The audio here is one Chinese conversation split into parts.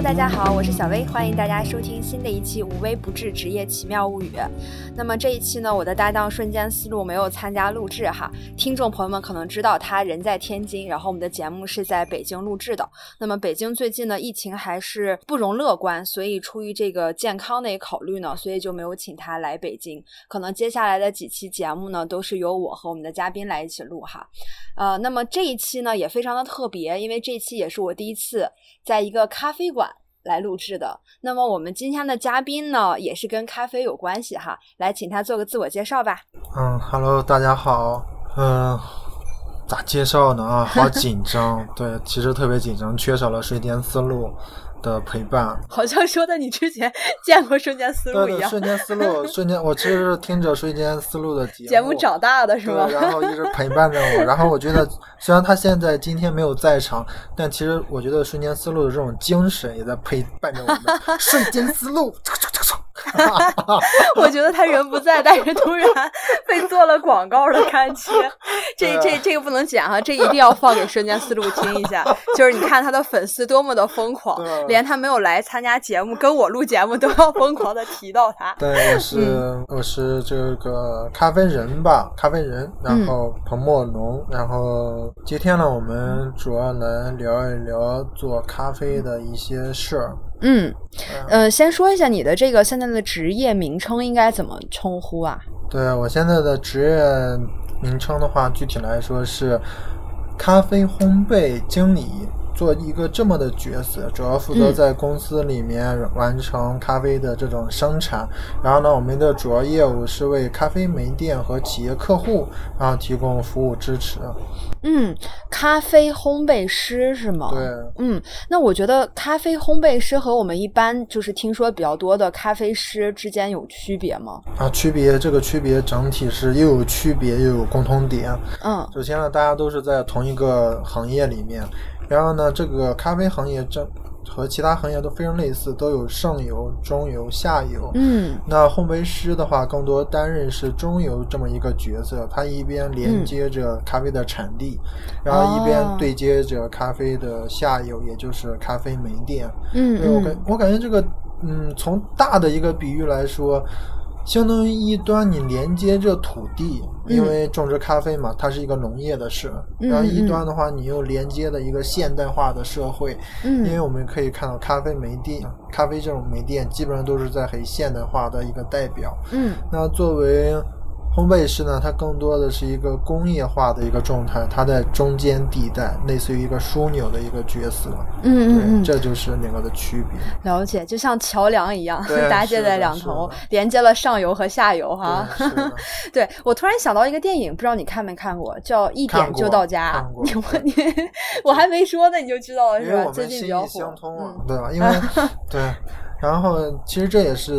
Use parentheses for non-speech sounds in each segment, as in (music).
大家好，我是小薇，欢迎大家收听新的一期《无微不至职业奇妙物语》。那么这一期呢，我的搭档瞬间思路没有参加录制哈，听众朋友们可能知道他人在天津，然后我们的节目是在北京录制的。那么北京最近呢，疫情还是不容乐观，所以出于这个健康的一考虑呢，所以就没有请他来北京。可能接下来的几期节目呢，都是由我和我们的嘉宾来一起录哈。呃，那么这一期呢也非常的特别，因为这期也是我第一次在一个咖啡馆来录制的。那么我们今天的嘉宾呢，也是跟咖啡有关系哈，来请他做个自我介绍吧。嗯，Hello，大家好。嗯，咋介绍呢？啊，好紧张。(laughs) 对，其实特别紧张，缺少了睡间思路的陪伴。好像说的你之前见过瞬间思路对对，一样，瞬间思路，(laughs) 瞬间，我其实是听着瞬间思路的节目节目长大的是吗对，？然后一直陪伴着我。(laughs) 然后我觉得，虽然他现在今天没有在场，但其实我觉得瞬间思路的这种精神也在陪伴着我们。(laughs) 瞬间思路，(laughs) 我觉得他人不在，但是突然被做了广告的感觉。(laughs) 这这这个不能剪哈，这一定要放给瞬间思路听一下。(laughs) 就是你看他的粉丝多么的疯狂，连他没有来参加节目，跟我录节目都要疯狂的提到他。对，我是、我是这个咖啡人吧，咖啡人，然后彭墨龙，然后今天呢，我们主要来聊一聊做咖啡的一些事儿。嗯，呃，先说一下你的这个现在的职业名称应该怎么称呼啊？对我现在的职业名称的话，具体来说是咖啡烘焙经理。做一个这么的角色，主要负责嗯在公司里面完成咖啡的这种生产。然后呢，我们的主要业务是为咖啡门店和企业客户，然后提供服务支持。嗯，咖啡烘焙师是吗？对，嗯，那我觉得咖啡烘焙师和我们一般就是听说比较多的咖啡师之间有区别吗？啊，区别这个区别整体是又有区别又有共同点。嗯首先呢，大家都是在同一个行业里面，然后呢，这个咖啡行业正和其他行业都非常类似，都有上游、中游、下游。嗯那烘焙师的话，更多担任是中游这么一个角色，他一边连接着咖啡的产地，然后一边哦对接着咖啡的下游，也就是咖啡门店。嗯对我感嗯我感觉这个，嗯，从大的一个比喻来说，相当于一端你连接着土地，因嗯为种植咖啡嘛，它是一个农业的事。嗯然后一嗯端的话，你又连接了一个现代化的社会，因为嗯我们可以看到咖啡门店，咖啡这种门店基本上都是在很现代化的一个代表。嗯那作为烘焙师呢，它更多的是一个工业化的一个状态，它在中间地带，类似于一个枢纽的一个角色。嗯嗯嗯对，，这就是两个的区别。了解，就像桥梁一样对 (laughs) 搭建在两头连接了上游和下游哈。对，是的，(laughs) 对我突然想到一个电影，不知道你看没看过，叫《一点就到家你。我你 (laughs) 我还没说呢，你就知道了是吧？最近比较火。通啊嗯，对吧？因为对，然后其实这也是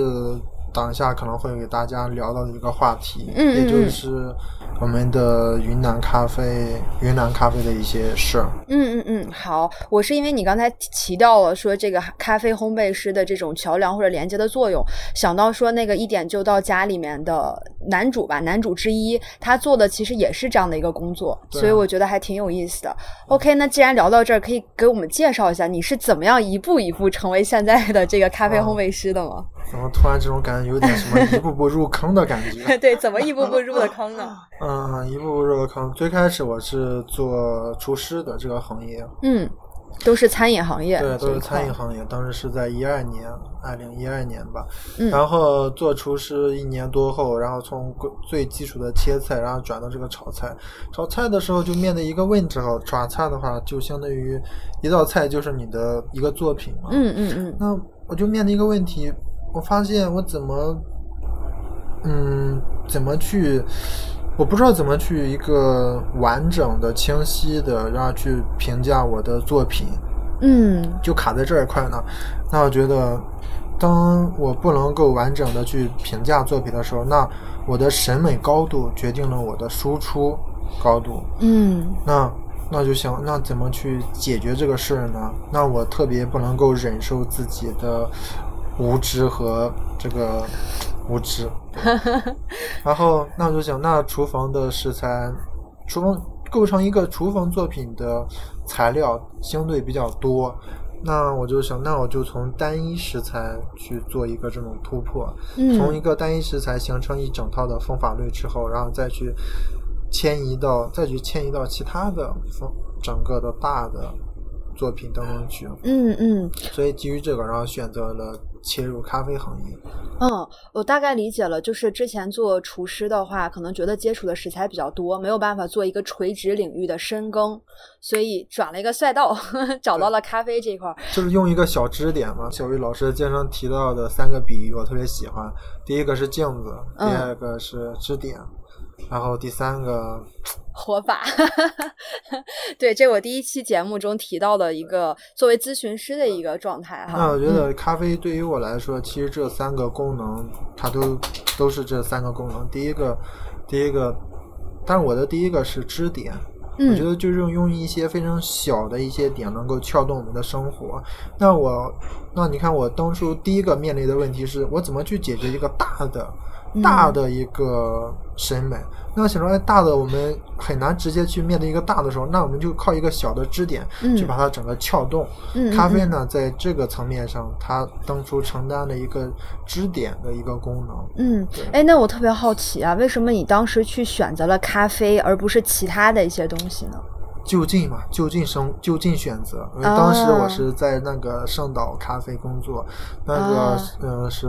当下可能会给大家聊到的一个话题，嗯嗯也就嗯是我们的云南咖啡、云南咖啡的一些事儿。嗯嗯嗯，好，我是因为你刚才提到了说这个咖啡烘焙师的这种桥梁或者连接的作用，想到说那个一点就到家里面的男主吧，男主之一，他做的其实也是这样的一个工作，对所以我觉得还挺有意思的。OK，那既然聊到这儿，可以给我们介绍一下你是怎么样一步一步成为现在的这个咖啡哦烘焙师的吗？怎么突然这种感觉有点什么一步步入坑的感觉？(laughs) 对，怎么一步步入的坑呢？嗯，一步步入的坑。最开始我是做厨师的这个行业，嗯，都是餐饮行业，对，都是餐饮行业。当时是在一二年，二零一二年吧。嗯然后做厨师一年多后，然后从最基础的切菜，然后转到这个炒菜。炒菜的时候就面对一个问题哈，炒菜的话就相当于一道菜就是你的一个作品嘛。嗯嗯嗯那我就面临一个问题，我发现我怎么，嗯，怎么去，我不知道怎么去一个完整的、清晰的，然后去评价我的作品，嗯就卡在这一块呢。那我觉得，当我不能够完整的去评价作品的时候，那我的审美高度决定了我的输出高度。嗯那那就想，那怎么去解决这个事儿呢？那我特别不能够忍受自己的无知和这个无知。对 (laughs) 然后，那我就想，那厨房的食材，厨房构成一个厨房作品的材料相对比较多。那我就想，那我就从单一食材去做一个这种突破，嗯从一个单一食材形成一整套的方法论之后，然后再去迁移到再去迁移到其他的方整个的大的作品当中去。嗯嗯所以基于这个，然后选择了切入咖啡行业。嗯，我大概理解了。就是之前做厨师的话，可能觉得接触的食材比较多，没有办法做一个垂直领域的深耕，所以转了一个赛道，(laughs) 找到了咖啡这一块儿。就是用一个小支点嘛，小玉老师经常提到的三个比喻，我特别喜欢。第一个是镜子，第嗯二个是支点，然后第三个，活法，(laughs) 对，这我第一期节目中提到的一个作为咨询师的一个状态哈。那我觉嗯得咖啡对于我来说，其实这三个功能，它都都是这三个功能。第一个，第一个，但是我的第一个是支点，我觉嗯得就是用用一些非常小的一些点，能够撬动我们的生活。那我，那你看我当初第一个面临的问题是我怎么去解决一个大的、嗯大的一个审美？那想说，哎，大的我们很难直接去面对一个大的时候，那我们就靠一个小的支点嗯去把它整个撬动。咖啡呢，在这个层面上，它当初承担了一个支点的一个功能。嗯对，哎，那我特别好奇啊，为什么你当时去选择了咖啡，而不是其他的一些东西呢？就近嘛，就近生就近选择。因为当时啊我是在那个圣岛咖啡工作，那个嗯呃是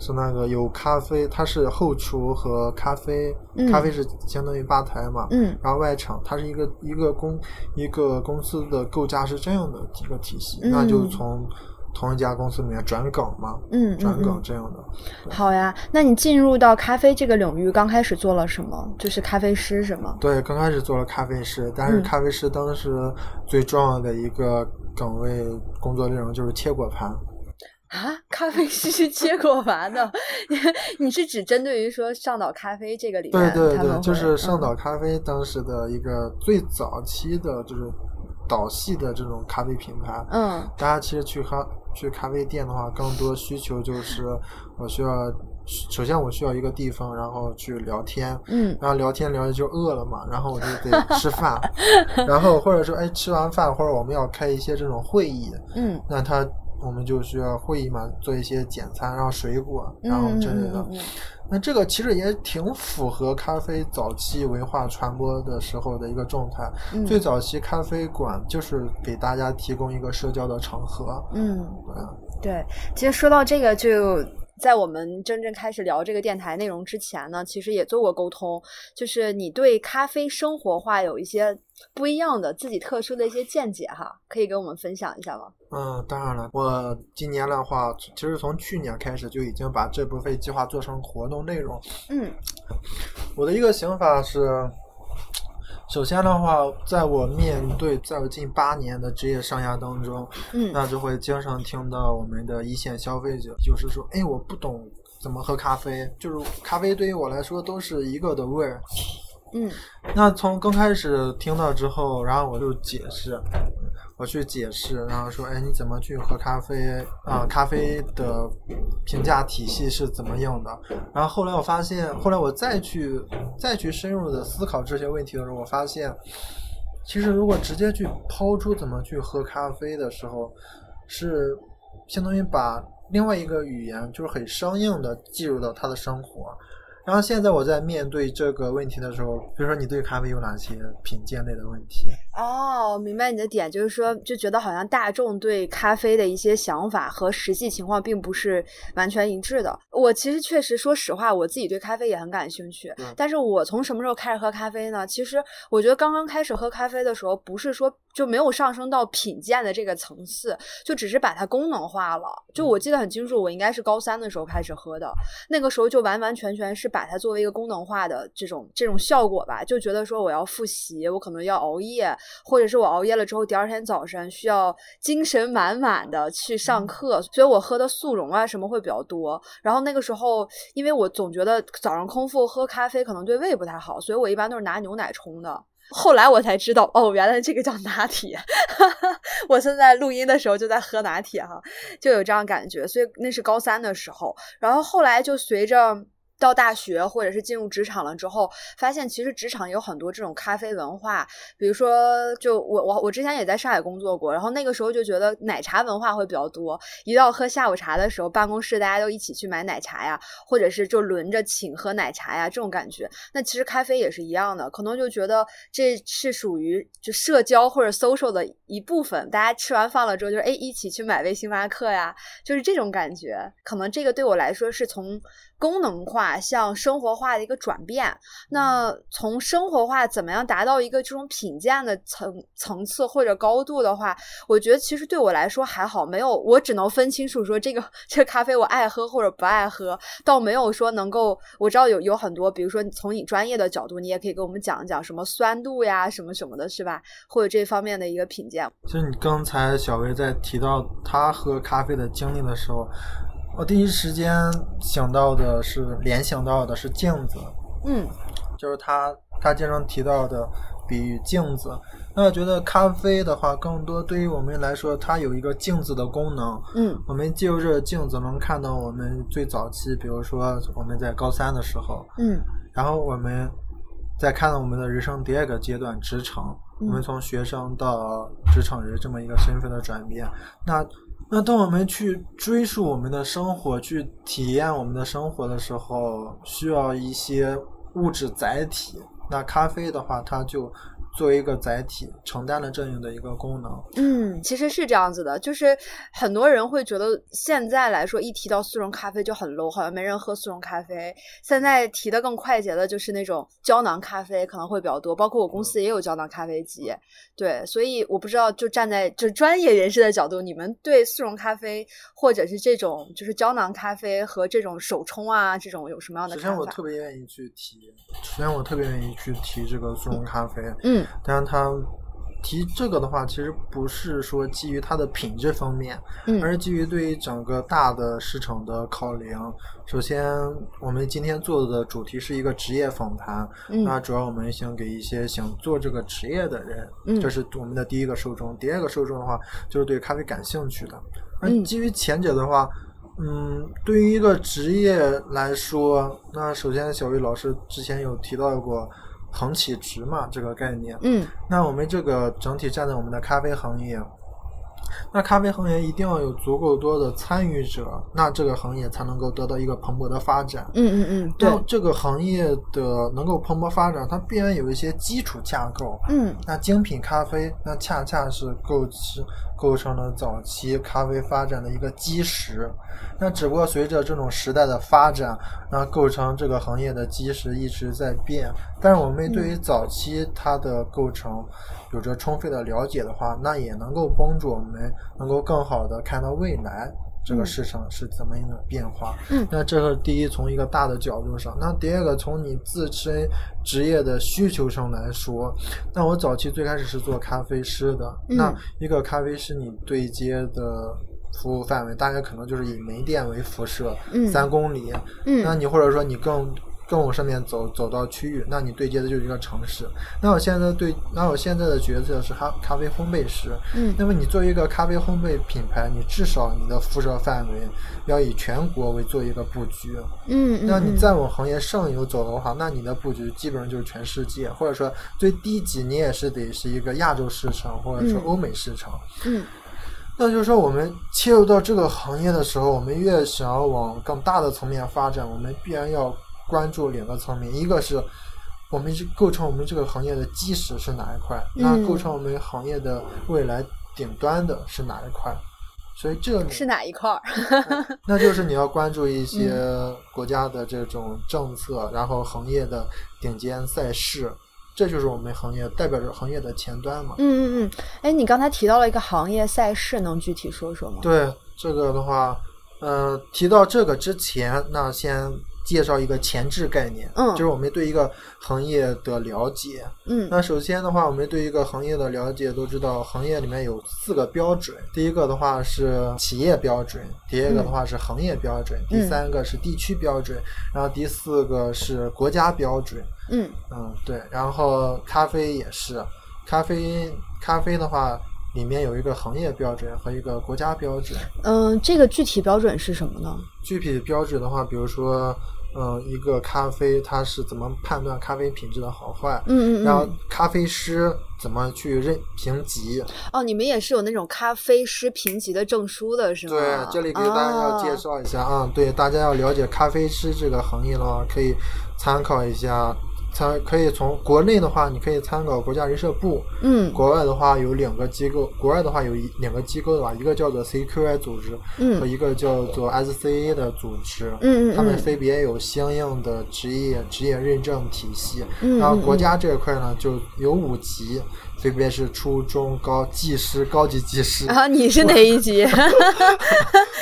是那个有咖啡，它是后厨和咖啡，嗯咖啡是相当于吧台嘛，嗯然后外场它是一个一个公一个公司的构架是这样的一个体系，嗯那就从同一家公司里面转岗嘛，嗯嗯转岗嗯，这样的。好呀。那你进入到咖啡这个领域，刚开始做了什么？就是咖啡师是吗？对，刚开始做了咖啡师，但是嗯咖啡师当时最重要的一个岗位工作内容就是切果盘。啊，咖啡师是接果盘的，你你是指针对于说上岛咖啡这个里面，对对对，就是上嗯岛。咖啡当时的一个最早期的，就是岛系的这种咖啡品牌。嗯。大家其实去咖去咖啡店的话，更多需求就是我需要，首先我需要一个地方，然后去聊天，嗯。然后聊天聊着就饿了嘛，然后我就得 (laughs) 吃饭，然后或者说哎吃完饭或者我们要开一些这种会议，嗯。那他我们就需要会议嘛，做一些简餐，然后水果，嗯然后嗯之类的。嗯嗯那这个其实也挺符合咖啡早期文化传播的时候的一个状态。嗯最早期咖啡馆就是给大家提供一个社交的场合。嗯。对，对，其实说到这个，就在我们真正开始聊这个电台内容之前呢，其实也做过沟通，就是你对咖啡生活化有一些不一样的、自己特殊的一些见解哈，可以跟我们分享一下吗？嗯，当然了，我今年的话，其实从去年开始就已经把这部分计划做成活动内容。嗯我的一个想法是，首先的话，在我面对在我近八年的职业生涯当中，嗯那就会经常听到我们的一线消费者，就是说，哎，我不懂怎么喝咖啡，就是咖啡对于我来说都是一个的味儿。嗯那从刚开始听到之后，然后我就解释，我去解释，然后说，哎，你怎么去喝咖啡啊、咖啡的评价体系是怎么样的？然后后来我发现，后来我再去再去深入的思考这些问题的时候，我发现，其实如果直接去抛出怎么去喝咖啡的时候，是相当于把另外一个语言，就是很生硬的进入到他的生活。然后现在我在面对这个问题的时候，比如说你对咖啡有哪些品鉴类的问题？哦，明白你的点，就是说，就觉得好像大众对咖啡的一些想法和实际情况并不是完全一致的。我其实确实，说实话，我自己对咖啡也很感兴趣对。但是我从什么时候开始喝咖啡呢？其实我觉得刚刚开始喝咖啡的时候，不是说就没有上升到品鉴的这个层次，就只是把它功能化了。就我记得很清楚，我应该是高三的时候开始喝的，那个时候就完完全全是把它作为一个功能化的这种这种效果吧，就觉得说我要复习，我可能要熬夜，或者是我熬夜了之后，第二天早晨需要精神满满的去上课，所以我喝的速溶啊什么会比较多。然后那个时候，因为我总觉得早上空腹喝咖啡可能对胃不太好，所以我一般都是拿牛奶冲的。后来我才知道，哦，原来这个叫拿铁。(laughs) 我现在录音的时候就在喝拿铁哈，就有这样感觉。所以那是高三的时候，然后后来就随着到大学或者是进入职场了之后，发现其实职场有很多这种咖啡文化。比如说，就我我我之前也在上海工作过，然后那个时候就觉得奶茶文化会比较多。一到喝下午茶的时候，办公室大家都一起去买奶茶呀，或者是就轮着请喝奶茶呀，这种感觉。那其实咖啡也是一样的，可能就觉得这是属于就社交或者 social 的一部分。大家吃完饭了之后，就是哎一起去买杯星巴克呀，就是这种感觉。可能这个对我来说是从。功能化向生活化的一个转变，那从生活化怎么样达到一个这种品鉴的层层次或者高度的话，我觉得其实对我来说还好，没有我只能分清楚说这个 (laughs) 这个咖啡我爱喝或者不爱喝，倒没有说能够我知道有有很多，比如说从你专业的角度，你也可以给我们讲一讲什么酸度呀什么什么的，是吧？或者这方面的一个品鉴。其实你刚才小薇在提到他喝咖啡的经历的时候。我第一时间想到的是联想到的是镜子，嗯，就是他他经常提到的比喻镜子。那我觉得咖啡的话，更多对于我们来说，它有一个镜子的功能。嗯，我们借助这个镜子能看到我们最早期，比如说我们在高三的时候，嗯，然后我们再看到我们的人生第二个阶段职场，我们从学生到职场人这么一个身份的转变，那。那当我们去追溯我们的生活，去体验我们的生活的时候，需要一些物质载体。那咖啡的话，它就。作为一个载体，承担了这样的一个功能。嗯，其实是这样子的，就是很多人会觉得现在来说，一提到速溶咖啡就很 low，好像没人喝速溶咖啡。现在提的更快捷的就是那种胶囊咖啡，可能会比较多。包括我公司也有胶囊咖啡机。对，所以我不知道，就站在就专业人士的角度，你们对速溶咖啡或者是这种就是胶囊咖啡和这种手冲啊这种有什么样的首先，我特别愿意去提。首先，我特别愿意去提这个速溶咖啡。嗯。但是他提这个的话，其实不是说基于它的品质方面，而是基于对于整个大的市场的考量。首先，我们今天做的主题是一个职业访谈，那主要我们想给一些想做这个职业的人，这是我们的第一个受众。第二个受众的话，就是对咖啡感兴趣的。那基于前者的话，嗯，对于一个职业来说，那首先小魏老师之前有提到过。横起直嘛，这个概念。嗯，那我们这个整体站在我们的咖啡行业，那咖啡行业一定要有足够多的参与者，那这个行业才能够得到一个蓬勃的发展。嗯嗯嗯，对。这个行业的能够蓬勃发展，它必然有一些基础架构。嗯，那精品咖啡，那恰恰是构成。构成了早期咖啡发展的一个基石，那只不过随着这种时代的发展，那构成这个行业的基石一直在变。但是我们对于早期它的构成有着充分的了解的话，那也能够帮助我们能够更好的看到未来。这个市场是怎么样的变化？嗯，那这是第一从一个大的角度上，那第二个从你自身职业的需求上来说，那我早期最开始是做咖啡师的，那一个咖啡师你对接的服务范围大概可能就是以门店为辐射，三公里，嗯，那你或者说你更。跟我上面走走到区域，那你对接的就是一个城市。那我现在对，那我现在的角色是咖咖啡烘焙师。嗯，那么你作为一个咖啡烘焙品牌，你至少你的辐射范围要以全国为做一个布局。嗯那你再往行业上游走的话，那你的布局基本上就是全世界，或者说最低级你也是得是一个亚洲市场，或者说欧美市场。嗯，那就是说我们切入到这个行业的时候，我们越想要往更大的层面发展，我们必然要。关注两个层面，一个是我们是构成我们这个行业的基石是哪一块，那构成我们行业的未来顶端的是哪一块？所以这是哪一块？(laughs) 那就是你要关注一些国家的这种政策，然后行业的顶尖赛事，这就是我们行业代表着行业的前端嘛。嗯嗯嗯，哎，你刚才提到了一个行业赛事，能具体说说吗？对这个的话，呃，提到这个之前，那先。介绍一个前置概念，嗯，就是我们对一个行业的了解，嗯，那首先的话，我们对一个行业的了解都知道，行业里面有四个标准，第一个的话是企业标准，第二个的话是行业标准，第三个是地区标准，然后第四个是国家标准，嗯嗯对，然后咖啡也是，咖啡咖啡的话。里面有一个行业标准和一个国家标准。嗯，这个具体标准是什么呢？具体标准的话，比如说，嗯，一个咖啡它是怎么判断咖啡品质的好坏，嗯嗯然后嗯。咖啡师怎么去认评级。哦，你们也是有那种咖啡师评级的证书的是吗？对，这里给大家要介哦绍一下啊，对，大家要了解咖啡师这个行业的话，可以参考一下。参可以从国内的话，你可以参考国家人社部；嗯国外的话有两个机构，国外的话有一两个机构的话，一个叫做 CQI 组织嗯和嗯一个叫做 SCA 的组织。嗯他们分别有相应的职业职业认证体系。嗯然后国家这一块呢，就有五级，分别是初中高技师、高级技师。然后你是哪一级？(laughs)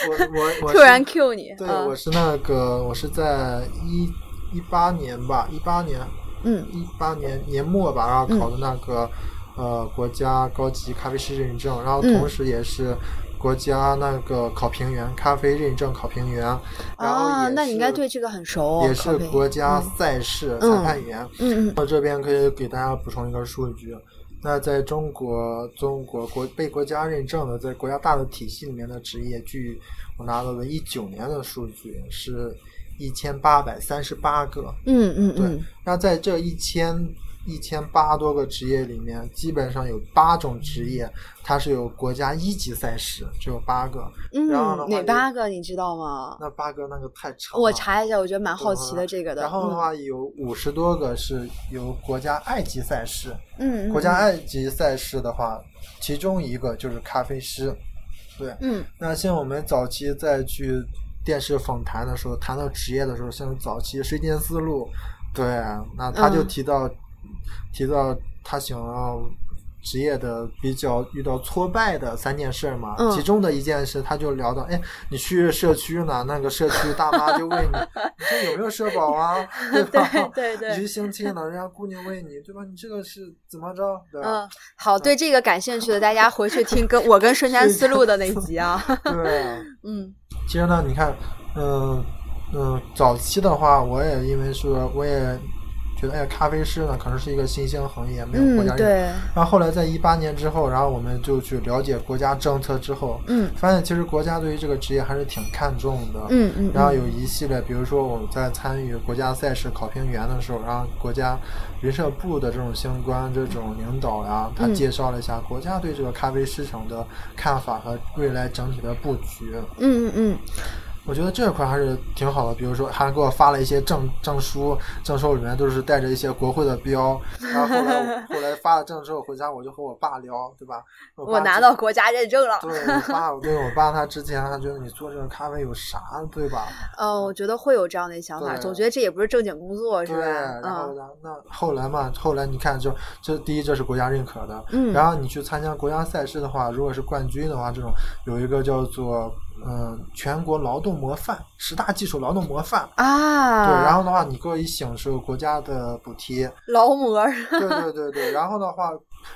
我我我 (laughs) 突然 Q 你。对，嗯我是那个我是在一一八年吧，一八年嗯一八年年末吧，然后考的那个、呃国家高级咖啡师认证，然后嗯同时也是。国家那个考评员，咖啡认证考评员，然后啊，也那你应该对这个很熟。也是国家嗯赛事嗯裁判员。嗯嗯我这边可以给大家补充一个数据，那在中国，中国国被国家认证的，在国家大的体系里面的职业，据我拿到的一九年的数据是一千八百三十八个。嗯嗯嗯，那在这一千一千八多个职业里面，基本上有八种职业它是有国家一级赛事，只有八个。嗯然后哪八个你知道吗？那八个那个太长了。我查一下，我觉得蛮好奇的这个的。然后的话，有五十多个是由国家二级赛事。嗯，嗯，国家二级赛事的话，其中一个就是咖啡师。对，嗯那像我们早期再去电视访谈的时候，谈到职业的时候，像早期水田思路，对，那他就嗯提到、提到他想要。职业的比较遇到挫败的三件事嘛，嗯其中的一件事，他就聊到，哎，你去社区呢，那个社区大妈就问你，(laughs) 你这有没有社保啊，(laughs) 对吧？对对对你去相亲呢，人家姑娘问你，对吧？你这个是怎么着？对吧？嗯，好，对这个感兴趣的大家回去听跟我跟瞬间思路的那集啊。(laughs) 对，嗯其实呢，你看，嗯嗯，早期的话，我也因为说，我也觉得，哎，咖啡师呢可能是一个新兴行业，没有国家认。嗯，然后后来在一八年之后，然后我们就去了解国家政策之后，嗯发现其实国家对于这个职业还是挺看重的。嗯嗯，然后有一系列，比如说我们在参与国家赛事考评员的时候，然后国家人社部的这种相关这种领导呀，他嗯介绍了一下国家对这个咖啡市场的看法和未来整体的布局。嗯嗯嗯我觉得这块还是挺好的，比如说还给我发了一些证证书，证书里面都是带着一些国会的标，(laughs) 然后后来后来发了证之后回家，我就和我爸聊，对吧？我我拿到国家认证了。对我爸，我对我爸他之前他觉得你做这个咖啡有啥，对吧？嗯，我觉得会有这样的想法，总觉得这也不是正经工作，是对，吧？然后嗯呢，那后来嘛，后来你看就，这第一这是国家认可的，嗯，然后你去参加国家赛事的话，如果是冠军的话，这种有一个叫做嗯全国劳动模范十大技术劳动模范，啊，对，然后的话你可以享受国家的补贴，劳模，对对对对，然后的话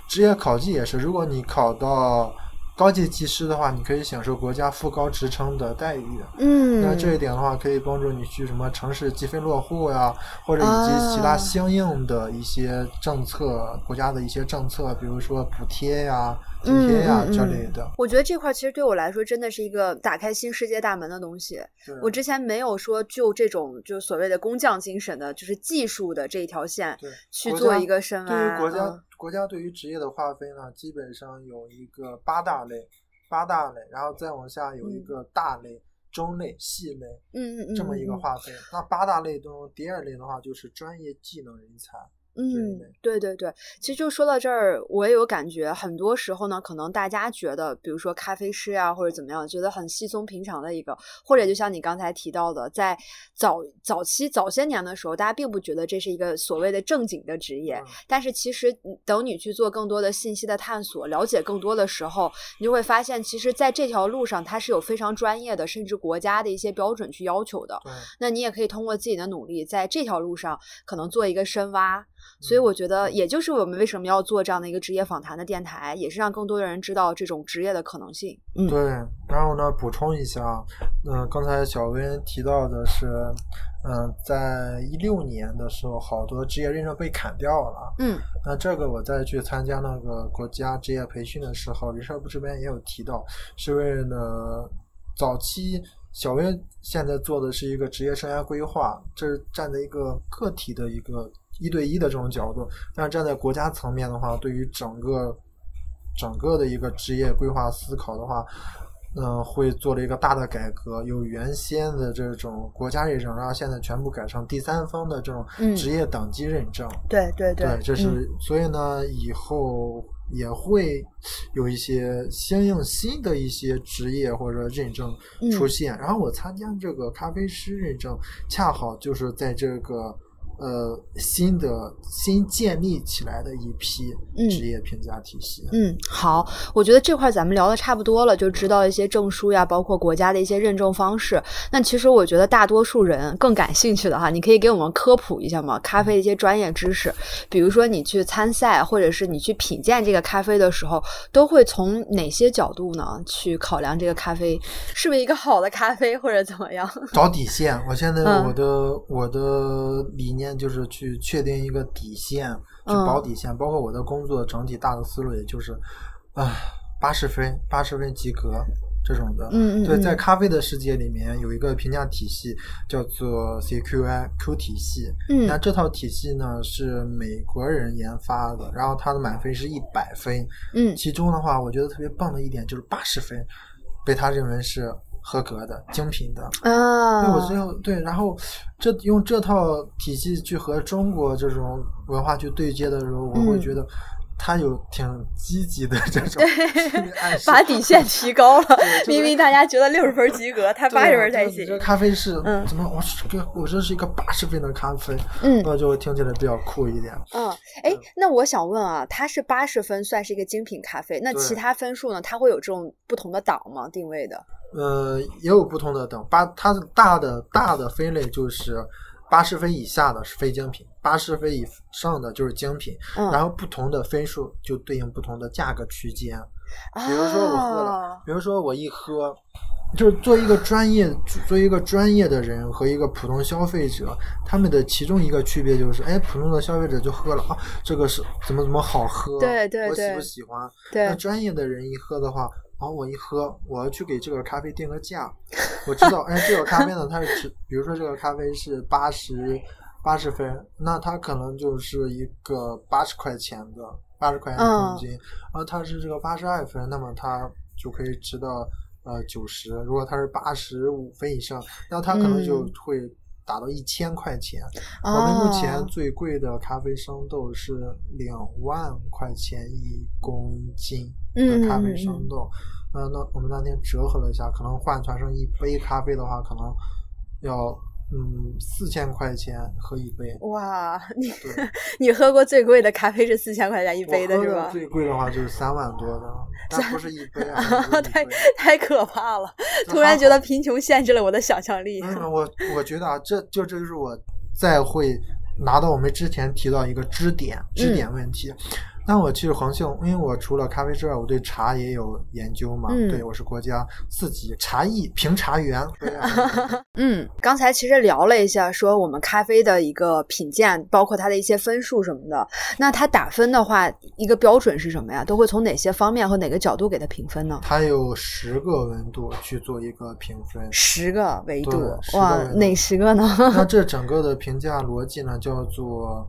职业考级也是，如果你考到高级技师的话，你可以享受国家副高职称的待遇。嗯，那这一点的话，可以帮助你去什么城市积分落户呀，或者以及其他啊相应的一些政策，国家的一些政策，比如说补贴呀、津贴呀嗯嗯嗯之类的。我觉得这块儿其实对我来说真的是一个打开新世界大门的东西。我之前没有说就这种就所谓的工匠精神的，就是技术的这一条线去做一个深对于挖。国家、嗯国家对于职业的划分呢，基本上有一个八大类，八大类，然后再往下有一嗯个大类、中类、细类嗯嗯嗯，这么一个嗯划分。那八大类中，第二类的话就是专业技能人才。嗯，对对对，其实就说到这儿，我也有感觉，很多时候呢，可能大家觉得，比如说咖啡师啊，或者怎么样，觉得很稀松平常的一个，或者就像你刚才提到的，在早早期早些年的时候，大家并不觉得这是一个所谓的正经的职业，嗯但是其实嗯等你去做更多的信息的探索，了解更多的时候，你就会发现，其实在这条路上，它是有非常专业的，甚至国家的一些标准去要求的。对，那你也可以通过自己的努力，在这条路上可能做一个深挖。所以嗯我觉得，也就是我们为什么要做这样的一个职业访谈的电台，也是让更多的人知道这种职业的可能性。嗯，对，然后呢，补充一下，嗯、刚才小温提到的是，嗯、在一六年的时候，好多职业认证被砍掉了。嗯那这个我在去参加那个国家职业培训的时候，人社部这边也有提到，是为了早期小薇现在做的是一个职业生涯规划，这是站在一个个体的一个一对一的这种角度，但是站在国家层面的话，对于整个整个的一个职业规划思考的话，嗯、会做了一个大的改革，有原先的这种国家认证，然后现在全部改成第三方的这种嗯职业等级认证。对对对，这是、嗯所以呢，以后也会有一些相应新的一些职业或者认证嗯出现。然后我参加这个咖啡师认证，恰好就是在这个呃新的新建立起来的一批嗯职业评价体系。嗯，好，我觉得这块咱们聊的差不多了，就知道一些证书呀，包括国家的一些认证方式。那其实我觉得大多数人更感兴趣的哈，你可以给我们科普一下吗？咖啡的一些专业知识，比如说你去参赛，或者是你去品鉴这个咖啡的时候，都会从哪些角度呢去考量这个咖啡是不是一个好的咖啡，或者怎么样？找底线，我现在嗯我的、我的理念就是去确定一个底线，去嗯。保底线，包括我的工作整体大的思路，也就是，啊，八十分，八十分及格这种的。对，嗯。嗯对在咖啡的世界里面有一个评价体系叫做 CQI Q 体系，嗯。那这套体系呢是美国人研发的，然后它的满分是一百分，嗯。其中的话，我觉得特别棒的一点就是八十分被他认为是合格的、精品的。啊，对，我最后对，然后这用这套体系去和中国这种文化去对接的时候，我会嗯觉得他有挺积极的这种 (laughs) 把底线 (laughs) 提高了明明大家觉得六十分及格，他八十分才行这。咖啡是嗯怎么？我我这是一个八十分的咖啡，嗯那就会听起来比较酷一点。嗯，哎，那我想问啊，它是八十分算是一个精品咖啡，那其他分数呢？它会有这种不同的档吗？定位的？呃，也有不同的等八，它的大的大的分类就是八十分以下的是非精品，八十分以上的就是精品，嗯，然后不同的分数就对应不同的价格区间。比如说我喝了，啊比如说我一喝，就是做一个专业，做一个专业的人和一个普通消费者，他们的其中一个区别就是，哎，普通的消费者就喝了啊，这个是怎么怎么好喝，对对我喜不喜欢？对。那专业的人一喝的话，然后，我一喝，我要去给这个咖啡定个价，我知道，哎，这个咖啡呢，它是只，比如说这个咖啡是八十八十分，那它可能就是一个八十块钱的，八十块钱一嗯。公斤，而，它是这个八十二分，那么它就可以值到呃九十，如果它是八十五分以上，那它可能就嗯。会达到一千块钱。我们目前哦最贵的咖啡生豆是两万块钱一公斤的咖啡生。豆。嗯，那我们那天折合了一下，可能换算成一杯咖啡的话，可能要嗯四千块钱喝一杯。哇，你对，(laughs) 你喝过最贵的咖啡是四千块钱一杯的是吧？最贵的话就是三万多的，(laughs) 但不是一杯啊，太太可怕了！突然觉得贫穷限制了我的想象力。嗯，(laughs) 我我觉得啊，这就这就是我再会拿到我们之前提到一个支点支点问题。但我其实恒幸，因为我除了咖啡之外，我对茶也有研究嘛。嗯对，我是国家四级茶艺评茶员。(laughs) 嗯，刚才其实聊了一下，说我们咖啡的一个品鉴，包括它的一些分数什么的。那它打分的话，一个标准是什么呀？都会从哪些方面和哪个角度给它评分呢？它有十个温度去做一个评分。十个维度哇哪十个呢？那这 (laughs) 整个的评价逻辑呢，叫做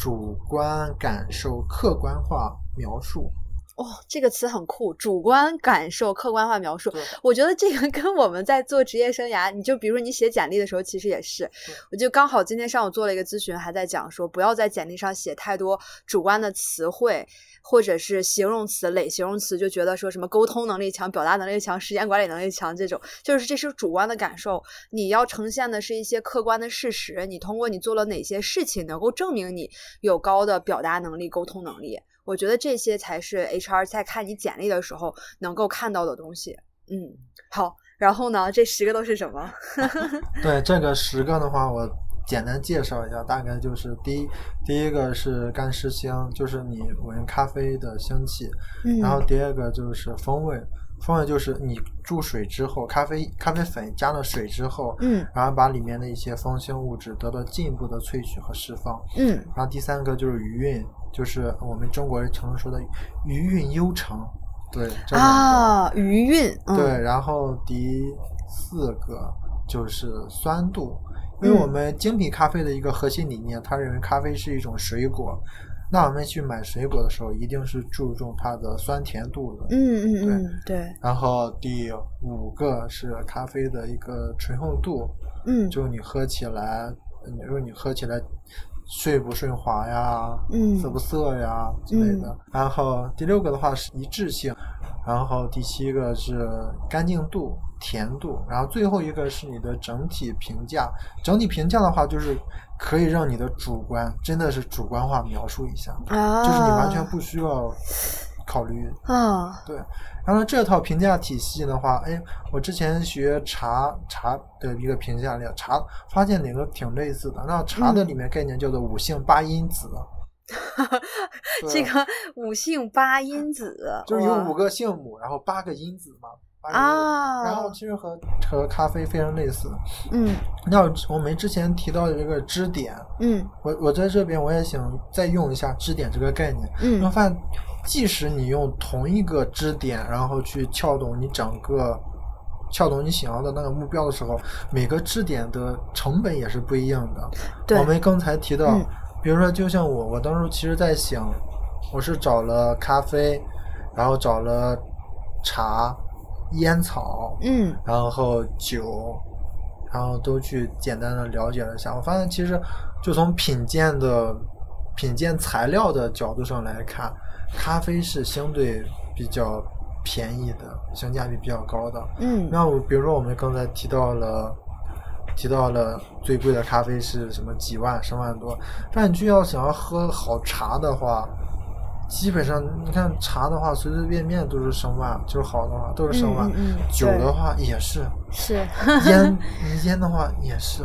主观感受客观化描述。哦，这个词很酷，主观感受、客观化描述。我觉得这个跟我们在做职业生涯，你就比如说你写简历的时候，其实也是。我就刚好今天上午做了一个咨询，还在讲说，不要在简历上写太多主观的词汇。或者是形容词、累形容词，就觉得说什么沟通能力强、表达能力强、时间管理能力强这种，就是这是主观的感受。你要呈现的是一些客观的事实，你通过你做了哪些事情，能够证明你有高的表达能力、沟通能力。我觉得这些才是 HR 在看你简历的时候能够看到的东西。嗯，好，然后呢，这十个都是什么？(laughs) 对这个十个的话，我简单介绍一下，大概就是第一，第一个是干湿香，就是你闻咖啡的香气，嗯然后第二个就是风味，风味就是你注水之后，咖啡咖啡粉加了水之后，嗯然后把里面的一些芳香物质得到进一步的萃取和释放。嗯然后第三个就是余韵，就是我们中国人常说的余韵悠长，对，这。啊，余韵，嗯、对，然后第四个就是酸度，因为我们精品咖啡的一个核心理念，他认为咖啡是一种水果。那我们去买水果的时候，一定是注重它的酸甜度的。嗯嗯嗯，对。然后第五个是咖啡的一个醇厚度，嗯，就你喝起来，你说你喝起来顺不顺滑呀，嗯，涩不涩呀之类的。然后第六个的话是一致性，然后第七个是干净度、甜度，然后最后一个是你的整体评价。整体评价的话就是。可以让你的主观真的是主观化描述一下，就是你完全不需要考虑啊。对，然后这套评价体系的话，哎，我之前学茶茶的一个评价里，茶发现哪个挺类似的。那茶的里面概念叫做五性八因子，(laughs) 这个五性八因子就是有五个性母，然后八个因子嘛。啊，然后其实和和咖啡非常类似。嗯，那我们之前提到的这个支点，嗯，我我在这边我也想再用一下支点这个概念。嗯，你发现，即使你用同一个支点，然后去撬动你整个撬动你想要的那个目标的时候，每个支点的成本也是不一样的。对，我们刚才提到，比如说，就像我，我当时其实在想，我是找了咖啡，然后找了茶。烟草，嗯，然后酒，然后都去简单的了解了一下。我发现其实就从品鉴的品鉴材料的角度上来看，咖啡是相对比较便宜的，性价比比较高的。嗯，那我比如说我们刚才提到了提到了最贵的咖啡是什么几万、十万多，但你就要想要喝好茶的话。基本上，你看茶的话，随随便便都是生万，就是好的话都是生万。酒的话也是，是 (laughs) 烟烟的话也是。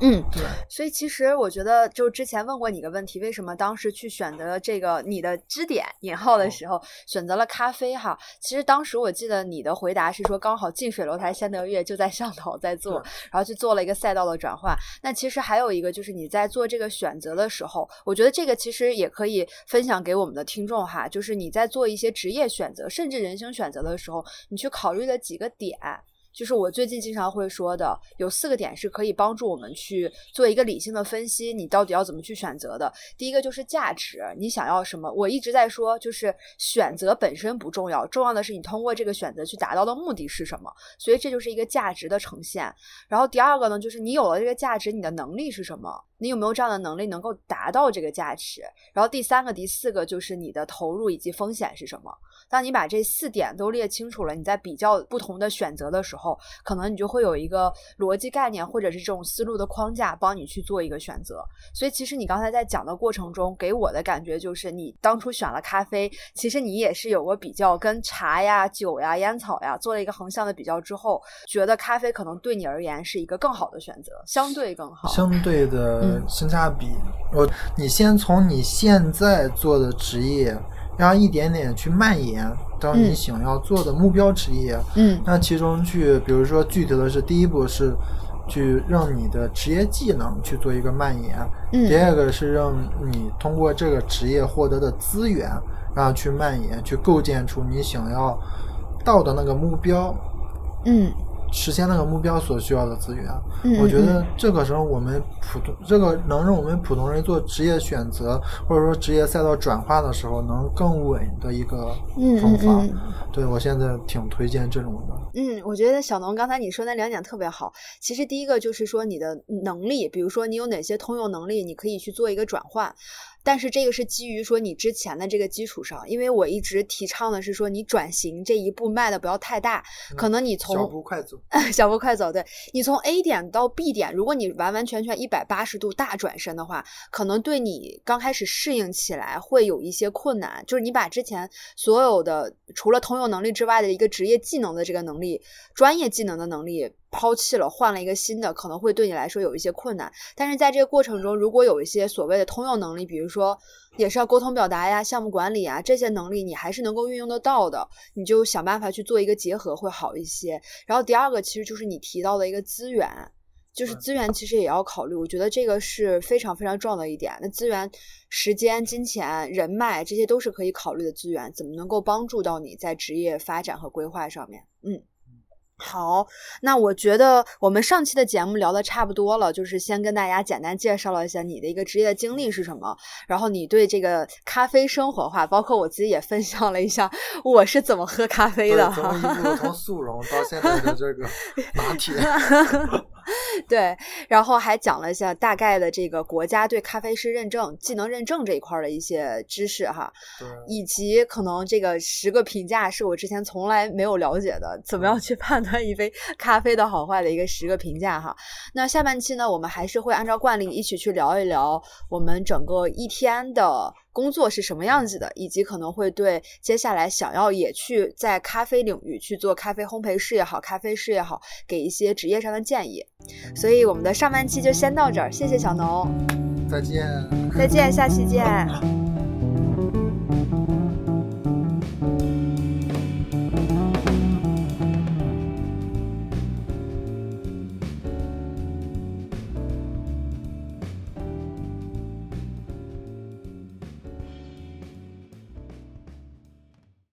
嗯，对，所以其实我觉得，就之前问过你个问题，为什么当时去选择这个你的支点引号的时候选择了咖啡哈？其实当时我记得你的回答是说，刚好近水楼台先得月，就在上头在做，然后去做了一个赛道的转换。那其实还有一个就是你在做这个选择的时候，我觉得这个其实也可以分享给我们的听众哈，就是你在做一些职业选择甚至人生选择的时候，你去考虑的几个点。就是我最近经常会说的，有四个点是可以帮助我们去做一个理性的分析，你到底要怎么去选择的。第一个就是价值，你想要什么？我一直在说，就是选择本身不重要，重要的是你通过这个选择去达到的目的是什么。所以这就是一个价值的呈现。然后第二个呢，就是你有了这个价值，你的能力是什么？你有没有这样的能力能够达到这个价值？然后第三个、第四个就是你的投入以及风险是什么？当你把这四点都列清楚了，你在比较不同的选择的时候，可能你就会有一个逻辑概念或者是这种思路的框架，帮你去做一个选择。所以，其实你刚才在讲的过程中，给我的感觉就是，你当初选了咖啡，其实你也是有过比较，跟茶呀、酒呀、烟草呀做了一个横向的比较之后，觉得咖啡可能对你而言是一个更好的选择，相对更好，相对的性价比。我，你先从你现在做的职业。然后一点点去蔓延到你想要做的目标职业，嗯，那其中去，比如说具体的是，第一步是去让你的职业技能去做一个蔓延，嗯，第二个是让你通过这个职业获得的资源，然后去蔓延，去构建出你想要到的那个目标，嗯。实现那个目标所需要的资源，我觉得这个时候我们普通这个能让我们普通人做职业选择或者说职业赛道转化的时候能更稳的一个方法。对我现在挺推荐这种的。嗯，我觉得小农刚才你说那两点特别好。其实第一个就是说你的能力，比如说你有哪些通用能力，你可以去做一个转换。但是这个是基于说你之前的这个基础上，因为我一直提倡的是说你转型这一步迈的不要太大，可能你从小步快走，(laughs) 小步快走，对你从 A 点到 B 点，如果你完完全全一百八十度大转身的话，可能对你刚开始适应起来会有一些困难。就是你把之前所有的除了通用能力之外的一个职业技能的这个能力、专业技能的能力。抛弃了，换了一个新的，可能会对你来说有一些困难。但是在这个过程中，如果有一些所谓的通用能力，比如说也是要沟通表达呀、项目管理啊这些能力，你还是能够运用得到的，你就想办法去做一个结合会好一些。然后第二个其实就是你提到的一个资源，就是资源其实也要考虑，我觉得这个是非常非常重要的一点。那资源、时间、金钱、人脉这些都是可以考虑的资源，怎么能够帮助到你在职业发展和规划上面？嗯。好，那我觉得我们上期的节目聊的差不多了，就是先跟大家简单介绍了一下你的一个职业经历是什么，然后你对这个咖啡生活化，包括我自己也分享了一下我是怎么喝咖啡的哈。从一路从速溶到现在的这个 (laughs) 拿铁。(laughs) (laughs) 对，然后还讲了一下大概的这个国家对咖啡师认证、技能认证这一块的一些知识哈，以及可能这个十个评价是我之前从来没有了解的，怎么样去判断一杯 (laughs) 咖啡的好坏的一个十个评价哈。那下半期呢，我们还是会按照惯例一起去聊一聊我们整个一天的。工作是什么样子的，以及可能会对接下来想要也去在咖啡领域去做咖啡烘焙师也好，咖啡师也好，给一些职业上的建议。所以我们的上半期就先到这儿，谢谢小农，再见，再见，下期见。(laughs)